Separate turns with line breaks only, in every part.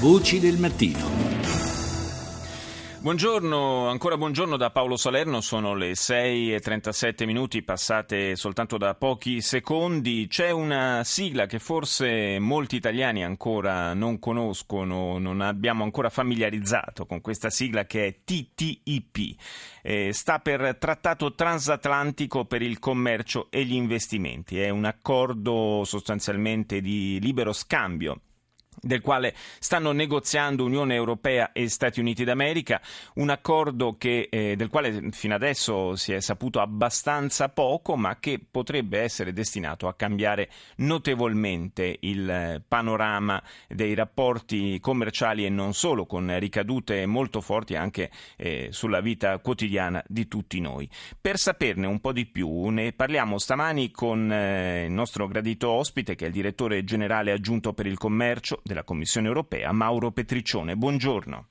Voci del mattino.
Buongiorno, ancora buongiorno da Paolo Salerno, sono le 6 e 37 minuti passate soltanto da pochi secondi. C'è una sigla che forse molti italiani ancora non conoscono, non abbiamo ancora familiarizzato con questa sigla che è TTIP. Eh, sta per Trattato Transatlantico per il Commercio e gli Investimenti. È un accordo sostanzialmente di libero scambio del quale stanno negoziando Unione Europea e Stati Uniti d'America, un accordo che, eh, del quale fino adesso si è saputo abbastanza poco, ma che potrebbe essere destinato a cambiare notevolmente il panorama dei rapporti commerciali e non solo, con ricadute molto forti anche eh, sulla vita quotidiana di tutti noi. Per saperne un po' di più, ne parliamo stamani con eh, il nostro gradito ospite, che è il direttore generale aggiunto per il commercio della Commissione europea, Mauro Petriccione. Buongiorno.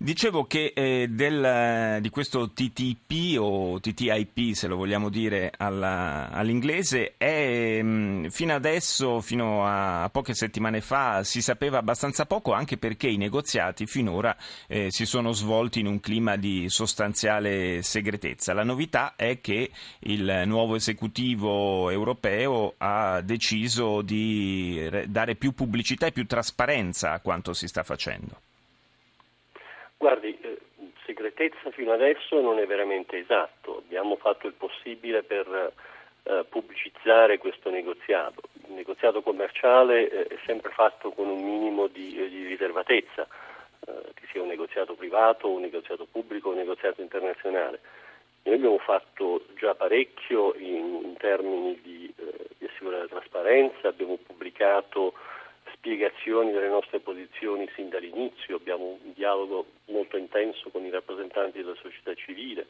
Dicevo che eh, del, di questo TTIP o TTIP, se lo vogliamo dire alla, all'inglese, è, mh, mm, fino adesso, fino a, a, poche settimane fa, si sapeva abbastanza poco, anche perché i negoziati finora eh, si sono svolti in un clima di sostanziale segretezza. La novità è che il nuovo esecutivo europeo ha deciso di dare più pubblicità e più trasparenza a quanto si sta facendo.
Guardi, eh, segretezza fino adesso non è veramente esatto, abbiamo fatto il possibile per eh, pubblicizzare questo negoziato. Il negoziato commerciale eh, è sempre fatto con un minimo di, eh, di riservatezza, eh, che sia un negoziato privato, un negoziato pubblico, un negoziato internazionale. Noi abbiamo fatto già parecchio in, in termini di, eh, di assicurare trasparenza, abbiamo pubblicato spiegazioni delle nostre posizioni sin dall'inizio, abbiamo un dialogo molto intenso con i rappresentanti della società civile,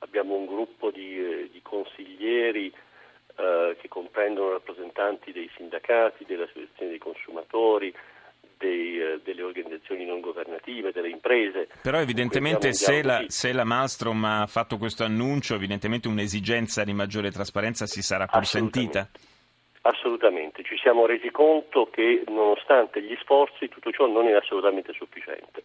abbiamo un gruppo di, eh, di consiglieri eh, che comprendono rappresentanti dei sindacati, delle associazioni dei consumatori, dei, eh, delle organizzazioni non governative, delle imprese.
Però evidentemente se la, se la, Malmstrom ha fatto questo annuncio, evidentemente un'esigenza di maggiore trasparenza si sarà pur sentita.
Assolutamente, ci siamo resi conto che nonostante gli sforzi tutto ciò non è assolutamente sufficiente.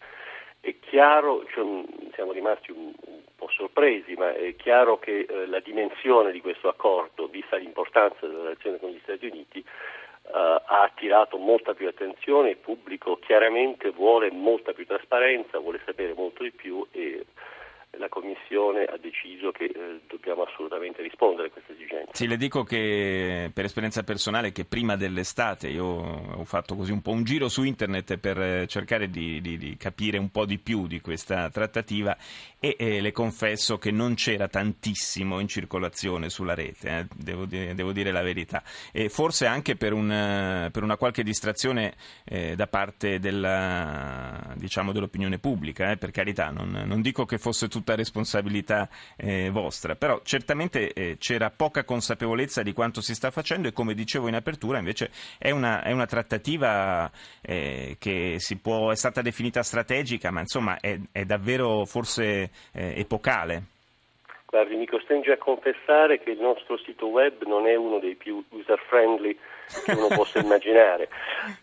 È chiaro, cioè, siamo rimasti un, un, po' sorpresi, ma è chiaro che eh, la dimensione di questo accordo, vista l'importanza della relazione con gli Stati Uniti, eh, ha attirato molta più attenzione, il pubblico chiaramente vuole molta più trasparenza, vuole sapere molto di più e la Commissione ha deciso che eh, dobbiamo assolutamente rispondere a questa esigenza.
Sì, le dico che per esperienza personale che prima dell'estate io ho fatto così un po' un giro su internet per eh, cercare di, di, di capire un po' di più di questa trattativa e eh, le confesso che non c'era tantissimo in circolazione sulla rete, eh, devo, dire, devo, dire, la verità. E forse anche per, un, per una qualche distrazione eh, da parte della, diciamo, dell'opinione pubblica, eh, per carità, non, non dico che fosse tutto tutta responsabilità eh, vostra, però certamente eh, c'era poca consapevolezza di quanto si sta facendo e come dicevo in apertura invece è una, è una trattativa eh, che può, è stata definita strategica, ma insomma è, è davvero forse eh, epocale.
Guardi, mi costringe a confessare che il nostro sito web non è uno dei più user friendly che uno possa immaginare.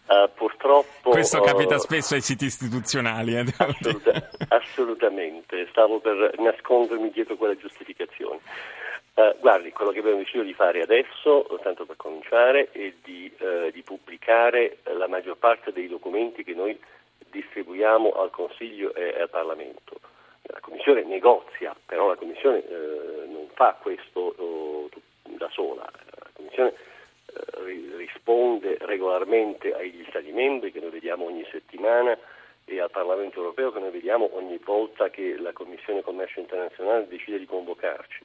Uh, purtroppo.
Questo capita uh, spesso ai siti istituzionali. Eh,
assoluta, assolutamente, stavo per nascondermi dietro quella giustificazione. Uh, guardi, quello che abbiamo deciso di fare adesso, tanto per cominciare, è di, di pubblicare la maggior parte dei documenti che noi distribuiamo al Consiglio e al Parlamento. La Commissione negozia, però la Commissione eh, non fa questo oh, da sola. La Commissione eh, risponde regolarmente agli Stati membri che noi vediamo ogni settimana e al Parlamento europeo che noi vediamo ogni volta che la Commissione Commercio Internazionale decide di convocarci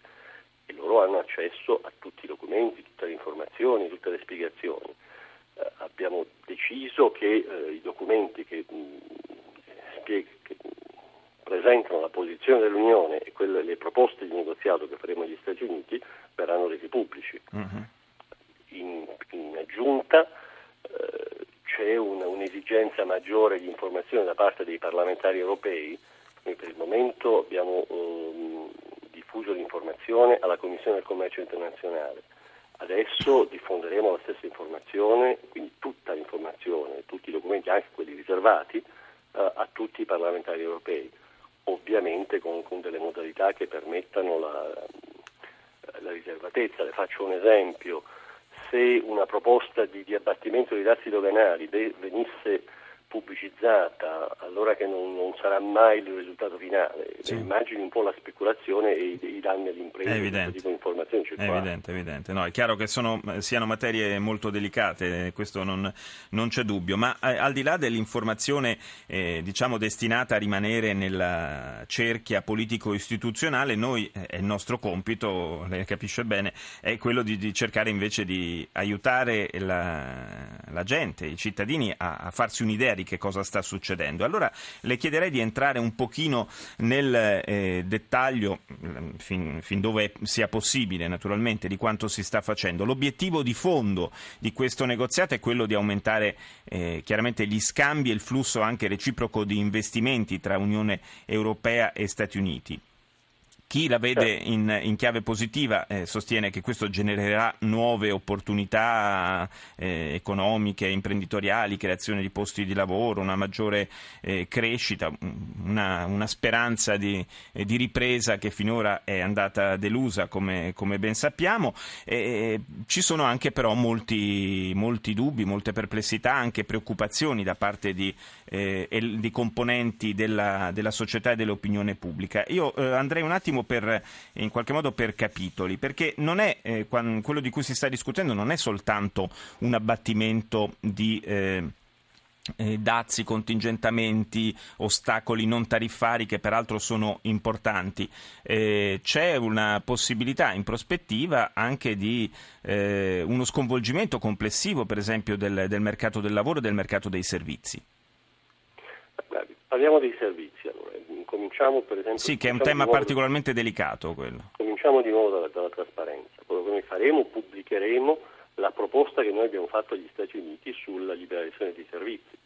e loro hanno accesso a tutti i documenti, tutte le informazioni, tutte le spiegazioni. Eh, abbiamo deciso che eh, i documenti che, mh, mm, spieg- che presentano la posizione dell'Unione e quelle, le proposte di negoziato che faremo agli Stati Uniti verranno resi pubblici. Uh-huh. In, in, aggiunta eh, c'è un, un'esigenza maggiore di informazione da parte dei parlamentari europei. Noi per il momento abbiamo eh, diffuso l'informazione alla Commissione del Commercio Internazionale. Adesso diffonderemo la stessa informazione, quindi tutta l'informazione, tutti i documenti anche quelli riservati, eh, a tutti i parlamentari europei, ovviamente con, con delle modalità che permettano la, la, riservatezza. Le faccio un esempio, se una proposta di, di abbattimento dei dazi doganali venisse pubblicizzata, allora che non, non, sarà mai il risultato finale. Sì. Immagini un po' la speculazione e i, i danni all'impresa.
È evidente. È evidente, evidente. No, è chiaro che sono, siano materie molto delicate, questo non, non c'è dubbio, ma eh, al di là dell'informazione eh, diciamo destinata a rimanere nella cerchia politico-istituzionale, noi, eh, è il nostro compito, lei capisce bene, è quello di, di cercare invece di aiutare la, la, gente, i cittadini a, a farsi un'idea di che cosa sta succedendo. Allora le chiederei di entrare un pochino nel eh, dettaglio, mm, fin, fin, dove sia possibile naturalmente, di quanto si sta facendo. L'obiettivo di fondo di questo negoziato è quello di aumentare eh, chiaramente gli scambi e il flusso anche reciproco di investimenti tra Unione Europea e Stati Uniti. Chi la vede certo. in, in chiave positiva eh, sostiene che questo genererà nuove opportunità eh, economiche, imprenditoriali, creazione di posti di lavoro, una maggiore eh, crescita, una, una speranza di, eh, di, ripresa che finora è andata delusa, come, come ben sappiamo. ci sono anche però molti, molti, dubbi, molte perplessità, anche preoccupazioni da parte di, eh, di componenti della, della, società e dell'opinione pubblica. Io eh, andrei un attimo per, in qualche modo per capitoli, perché è, eh, quello di cui si sta discutendo non è soltanto un abbattimento di... Eh, eh, dazi, contingentamenti, ostacoli non tariffari che peraltro sono importanti. Eh, c'è una possibilità in prospettiva anche di eh, uno sconvolgimento complessivo, per esempio, del, del mercato del lavoro e del mercato dei servizi.
Parliamo dei servizi allora. Cominciamo per esempio.
Sì, che è un tema particolarmente delicato quello.
Cominciamo di nuovo dalla, dalla trasparenza. Quello che noi faremo, pubblicheremo la proposta che noi abbiamo fatto agli Stati Uniti sulla liberalizzazione dei servizi,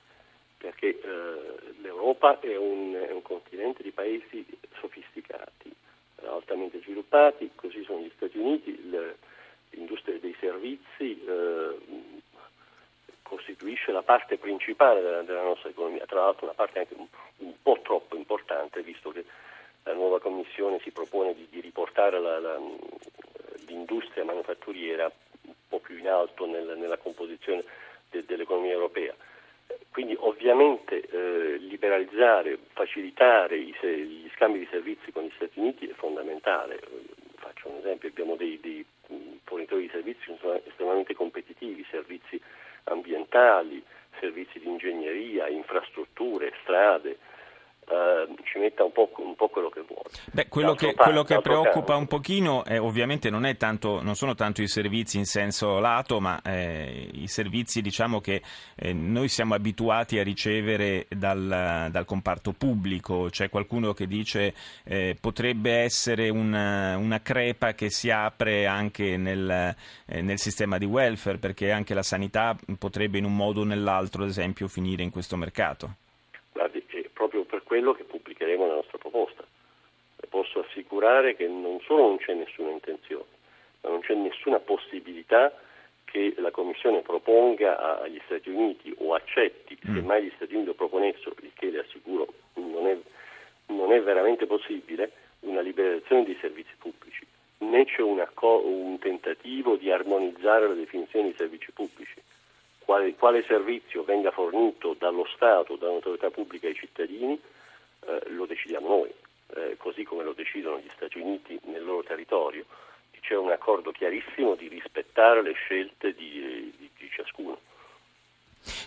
perché eh, l'Europa è un, è un, continente di paesi sofisticati, altamente sviluppati, così sono gli Stati Uniti, l'industria dei servizi. Eh, costituisce la parte principale della, della, nostra economia, tra l'altro una parte anche un, un, po' troppo importante, visto che la nuova Commissione si propone di, di riportare la, la, l'industria manifatturiera un po' più in alto nel, nella composizione de, dell'economia europea. Quindi ovviamente eh, liberalizzare, facilitare i, gli scambi di servizi con gli Stati Uniti è fondamentale. Faccio un esempio, abbiamo dei, dei fornitori di servizi che sono estremamente competitivi, servizi ambientali, servizi di ingegneria, infrastrutture, strade, Uh, ci metta un po', un po', quello che vuole.
Beh, quello, che, parte, quello che, preoccupa caso. un pochino è, ovviamente non, tanto, non, sono tanto i servizi in senso lato, ma eh, i servizi diciamo, che eh, noi siamo abituati a ricevere dal, dal comparto pubblico. C'è qualcuno che dice eh, potrebbe essere una, una, crepa che si apre anche nel, eh, nel sistema di welfare, perché anche la sanità potrebbe in un modo o nell'altro, ad esempio, finire in questo mercato
quello che pubblicheremo nella nostra proposta. Le posso assicurare che non solo non c'è nessuna intenzione, ma non c'è nessuna possibilità che la Commissione proponga agli Stati Uniti o accetti, mm. se mai gli Stati Uniti lo proponessero, il che le assicuro non è, non è veramente possibile, una liberalizzazione dei servizi pubblici, né c'è una, un tentativo di armonizzare la definizione dei servizi pubblici. Quale, quale servizio venga fornito dallo Stato, da un'autorità pubblica ai cittadini, eh, lo decidiamo noi, eh, così come lo decidono gli Stati Uniti nel loro territorio. C'è un accordo chiarissimo di rispettare le scelte di, di, di ciascuno.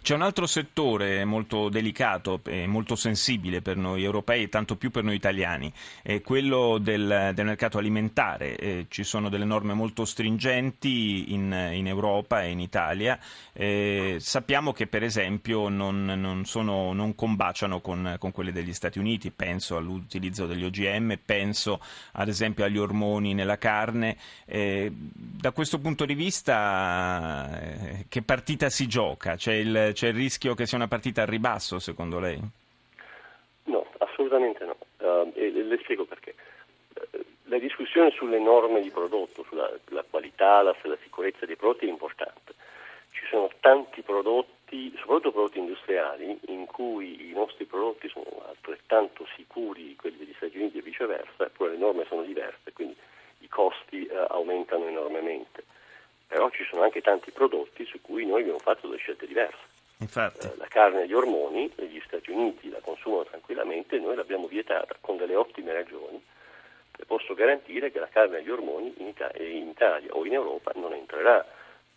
C'è un altro settore molto delicato e molto sensibile per noi europei, tanto più per noi italiani, è quello del, del mercato alimentare. Eh, ci sono delle norme molto stringenti in, in Europa e in Italia. Eh, sappiamo che per esempio non, non, sono, non combaciano con, con, quelle degli Stati Uniti, penso all'utilizzo degli OGM, penso ad esempio agli ormoni nella carne. Eh, da questo punto di vista eh, che partita si gioca? C'è il c'è il rischio che sia una partita al ribasso, secondo lei?
No, assolutamente no. Uh, e le spiego perché. Uh, la discussione sulle norme di prodotto, sulla qualità, la, la sicurezza dei prodotti è importante. Ci sono tanti prodotti soprattutto prodotti industriali, in cui i nostri prodotti sono altrettanto sicuri di quelli degli Stati Uniti e viceversa, eppure le norme sono diverse, quindi i costi eh, aumentano enormemente. Però ci sono anche tanti prodotti su cui noi abbiamo fatto delle scelte diverse. Eh, la carne agli ormoni, negli Stati Uniti la consumano tranquillamente, noi l'abbiamo vietata con delle ottime ragioni e posso garantire che la carne agli ormoni in Italia, in Italia o in Europa non entrerà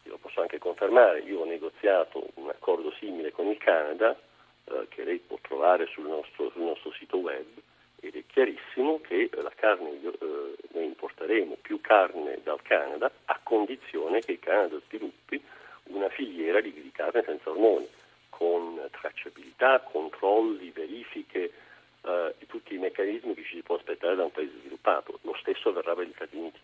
io lo posso anche confermare, io ho negoziato un accordo simile con il Canada, eh, che lei può trovare sul nostro, sul nostro, sito web, ed è chiarissimo che la carne, eh, noi importeremo più carne dal Canada a condizione che il Canada sviluppi una filiera di, di carne senza ormoni, con tracciabilità, controlli, verifiche eh, e tutti i meccanismi che ci si può aspettare da un paese sviluppato. Lo stesso avverrà per gli Stati Uniti.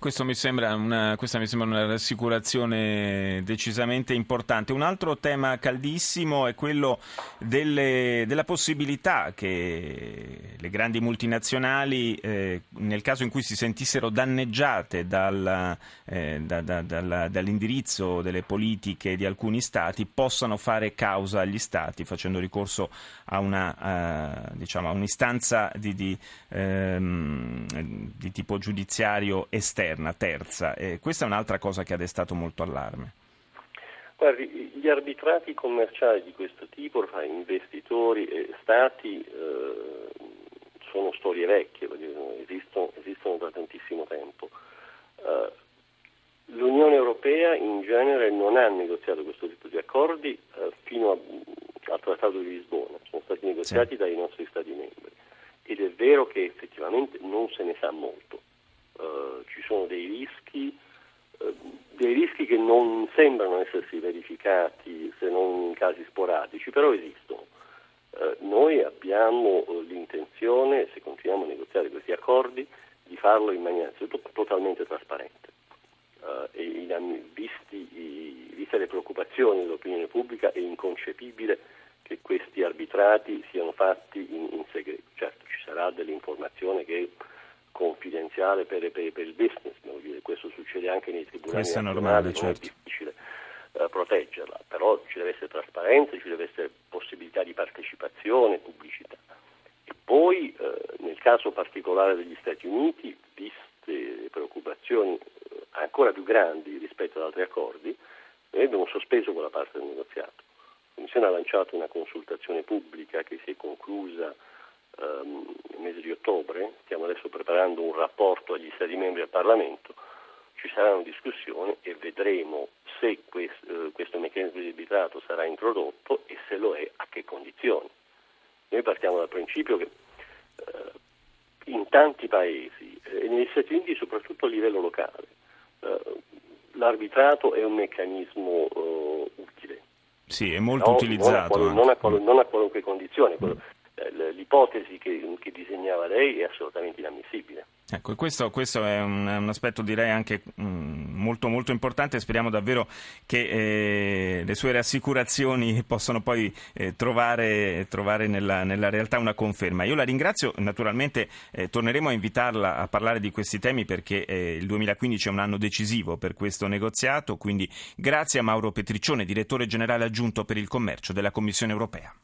Mi una, questa mi sembra una rassicurazione decisamente importante. Un altro tema caldissimo è quello delle, della possibilità che le grandi multinazionali, eh, nel caso in cui si sentissero danneggiate dal, eh, da, da, da, dall'indirizzo delle politiche di alcuni Stati, possano fare causa agli Stati facendo ricorso a, una, uh, diciamo, a un'istanza di, di, ehm, di tipo giudiziario esterno esterna, terza. Eh, questa è un'altra cosa che ha destato molto allarme.
Guardi, gli arbitrati commerciali di questo tipo fra investitori e stati eh, sono storie vecchie, esistono, esistono, da tantissimo tempo. Uh, L'Unione Europea in genere non ha negoziato questo tipo di accordi uh, fino a, al Trattato di Lisbona, sono stati negoziati sì. dai nostri Stati membri ed è vero che effettivamente non se ne sa molto. Uh, ci sono dei rischi, uh, dei rischi che non sembrano essersi verificati se non in casi sporadici, però esistono. Uh, noi abbiamo l'intenzione, se continuiamo a negoziare questi accordi, di farlo in maniera totalmente trasparente. e visti, i, viste le preoccupazioni dell'opinione pubblica è inconcepibile che questi arbitrati siano fatti in, in segreto. Certo, ci sarà dell'informazione che confidenziale per, per, per il business, questo succede anche nei tribunali
Questo è normale,
certo. è difficile uh, proteggerla, però ci deve essere trasparenza, ci deve essere possibilità di partecipazione, pubblicità. E poi uh, nel caso particolare degli Stati Uniti, viste preoccupazioni uh, ancora più grandi rispetto ad altri accordi, noi abbiamo sospeso quella parte del negoziato. La Commissione ha lanciato una consultazione pubblica che si è conclusa um, nel mese di ottobre, stiamo adesso preparando un rapporto agli Stati membri al Parlamento, ci saranno discussioni e vedremo se questo, uh, questo meccanismo di arbitrato sarà introdotto e se lo è a che condizioni. Noi partiamo dal principio che uh, in tanti paesi e negli Stati Uniti soprattutto a livello locale uh, l'arbitrato è un meccanismo utile.
Sì, è molto no, utilizzato.
Non a, non, a qual- non a, qualunque condizione. Quello, l'ipotesi che, che, disegnava lei è assolutamente inammissibile.
Ecco, questo, questo è un, un, aspetto direi anche mm, molto, molto importante, speriamo davvero che eh, le sue rassicurazioni possano poi eh, trovare, trovare nella, nella, realtà una conferma. Io la ringrazio, naturalmente eh, torneremo a invitarla a parlare di questi temi perché eh, il 2015 è un anno decisivo per questo negoziato, quindi grazie a Mauro Petriccione, direttore generale aggiunto per il commercio della Commissione europea.